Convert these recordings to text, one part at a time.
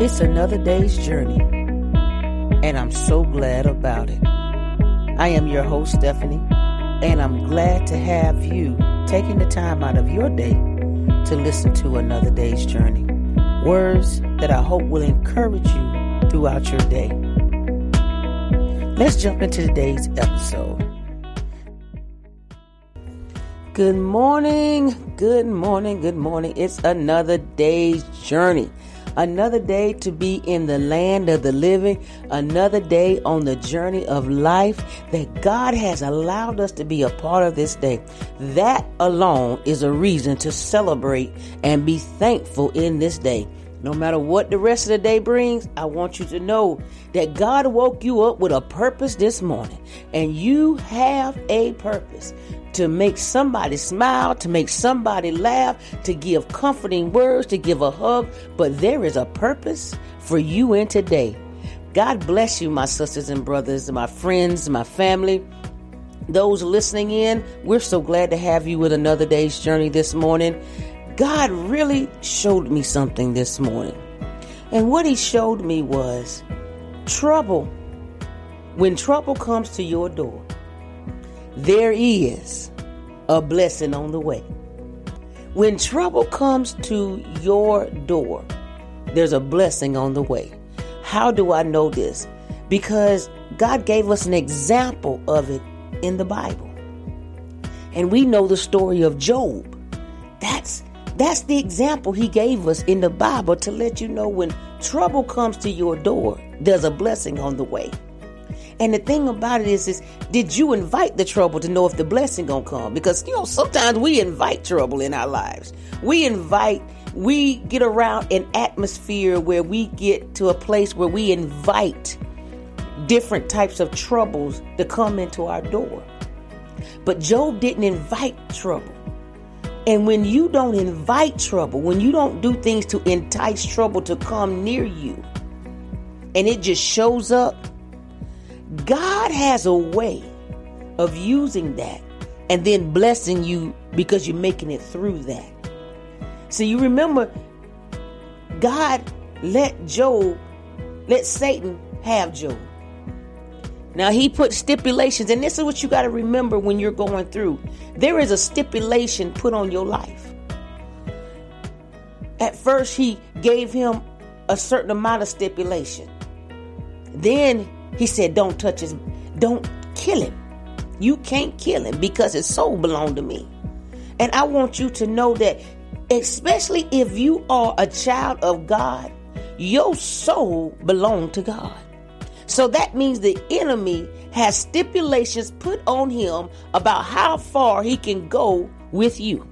It's another day's journey, and I'm so glad about it. I am your host, Stephanie, and I'm glad to have you taking the time out of your day to listen to another day's journey. Words that I hope will encourage you throughout your day. Let's jump into today's episode. Good morning, good morning, good morning. It's another day's journey. Another day to be in the land of the living. Another day on the journey of life that God has allowed us to be a part of this day. That alone is a reason to celebrate and be thankful in this day. No matter what the rest of the day brings, I want you to know that God woke you up with a purpose this morning, and you have a purpose to make somebody smile, to make somebody laugh, to give comforting words, to give a hug. But there is a purpose for you in today. God bless you, my sisters and brothers, my friends, my family. Those listening in, we're so glad to have you with another day's journey this morning. God really showed me something this morning. And what He showed me was trouble. When trouble comes to your door, there is a blessing on the way. When trouble comes to your door, there's a blessing on the way. How do I know this? Because God gave us an example of it in the Bible. And we know the story of Job. That's that's the example he gave us in the Bible to let you know when trouble comes to your door, there's a blessing on the way. And the thing about it is, is did you invite the trouble to know if the blessing gonna come? Because you know sometimes we invite trouble in our lives. We invite, we get around an atmosphere where we get to a place where we invite different types of troubles to come into our door. But Job didn't invite trouble. And when you don't invite trouble, when you don't do things to entice trouble to come near you, and it just shows up, God has a way of using that and then blessing you because you're making it through that. So you remember, God let Job, let Satan have Job. Now he put stipulations, and this is what you got to remember when you're going through. There is a stipulation put on your life. At first, he gave him a certain amount of stipulation. Then he said, Don't touch his, don't kill him. You can't kill him because his soul belonged to me. And I want you to know that, especially if you are a child of God, your soul belonged to God. So that means the enemy has stipulations put on him about how far he can go with you.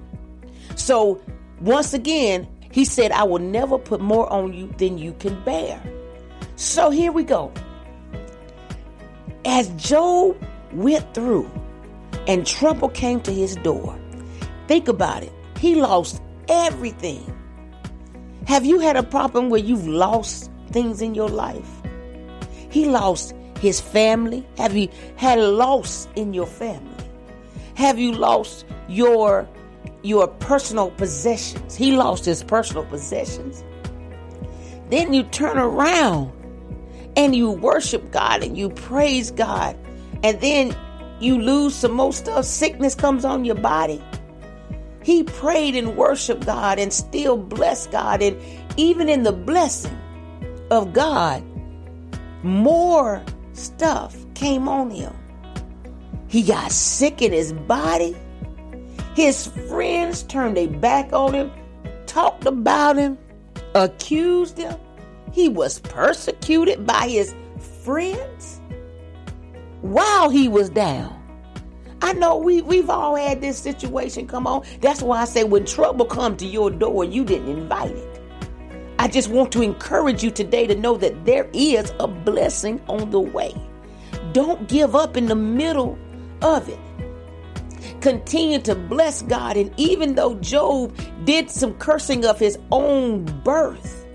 So once again, he said, I will never put more on you than you can bear. So here we go. As Job went through and trouble came to his door, think about it. He lost everything. Have you had a problem where you've lost things in your life? He lost his family. Have you had a loss in your family? Have you lost your your personal possessions? He lost his personal possessions. Then you turn around and you worship God and you praise God. And then you lose some more stuff. Sickness comes on your body. He prayed and worshiped God and still blessed God. And even in the blessing of God, more stuff came on him. He got sick in his body. His friends turned their back on him, talked about him, accused him. He was persecuted by his friends while he was down. I know we, we've all had this situation come on. That's why I say when trouble comes to your door, you didn't invite it. I just want to encourage you today to know that there is a blessing on the way. Don't give up in the middle of it. Continue to bless God. And even though Job did some cursing of his own birth,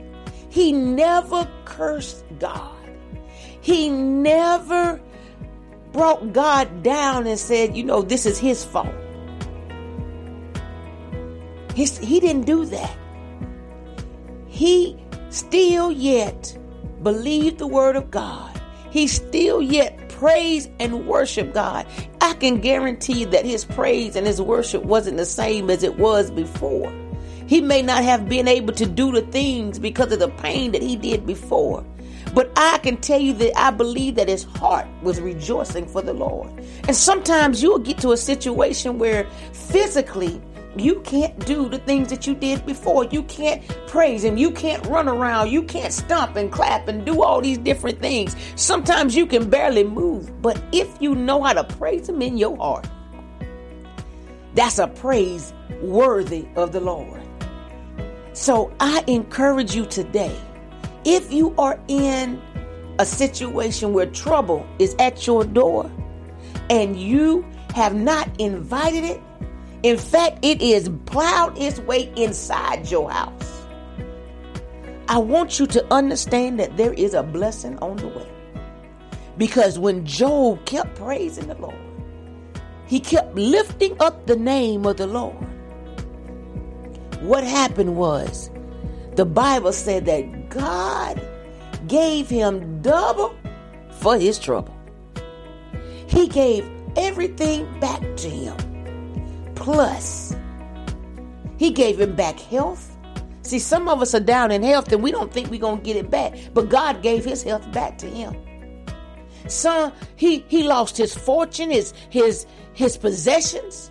he never cursed God. He never brought God down and said, you know, this is his fault. He didn't do that he still yet believed the word of God. He still yet praised and worshiped God. I can guarantee that his praise and his worship wasn't the same as it was before. He may not have been able to do the things because of the pain that he did before. But I can tell you that I believe that his heart was rejoicing for the Lord. And sometimes you'll get to a situation where physically you can't do the things that you did before. You can't praise him. You can't run around. You can't stomp and clap and do all these different things. Sometimes you can barely move. But if you know how to praise him in your heart, that's a praise worthy of the Lord. So I encourage you today if you are in a situation where trouble is at your door and you have not invited it, in fact, it is plowed its way inside your house. I want you to understand that there is a blessing on the way. Because when Job kept praising the Lord, he kept lifting up the name of the Lord. What happened was the Bible said that God gave him double for his trouble. He gave everything back to him. Plus, he gave him back health. See, some of us are down in health and we don't think we're going to get it back, but God gave his health back to him. Son, he he lost his fortune, his his his possessions.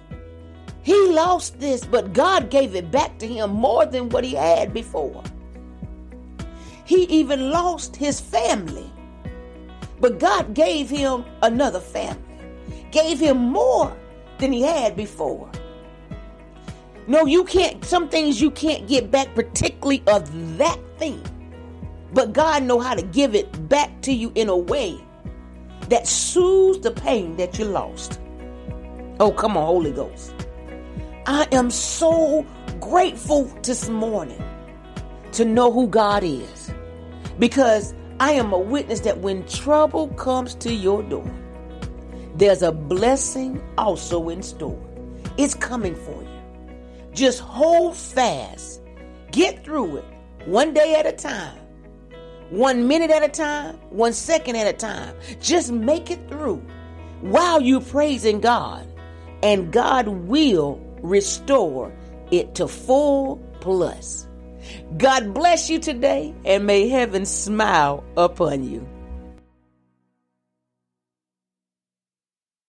He lost this, but God gave it back to him more than what he had before. He even lost his family, but God gave him another family, gave him more than he had before. No, you can't, some things you can't get back, particularly of that thing. But God know how to give it back to you in a way that soothes the pain that you lost. Oh, come on, Holy Ghost. I am so grateful this morning to know who God is because I am a witness that when trouble comes to your door, there's a blessing also in store. It's coming for you. Just hold fast, get through it one day at a time, one minute at a time, one second at a time. Just make it through while you're praising God, and God will restore it to full plus. God bless you today and may heaven smile upon you.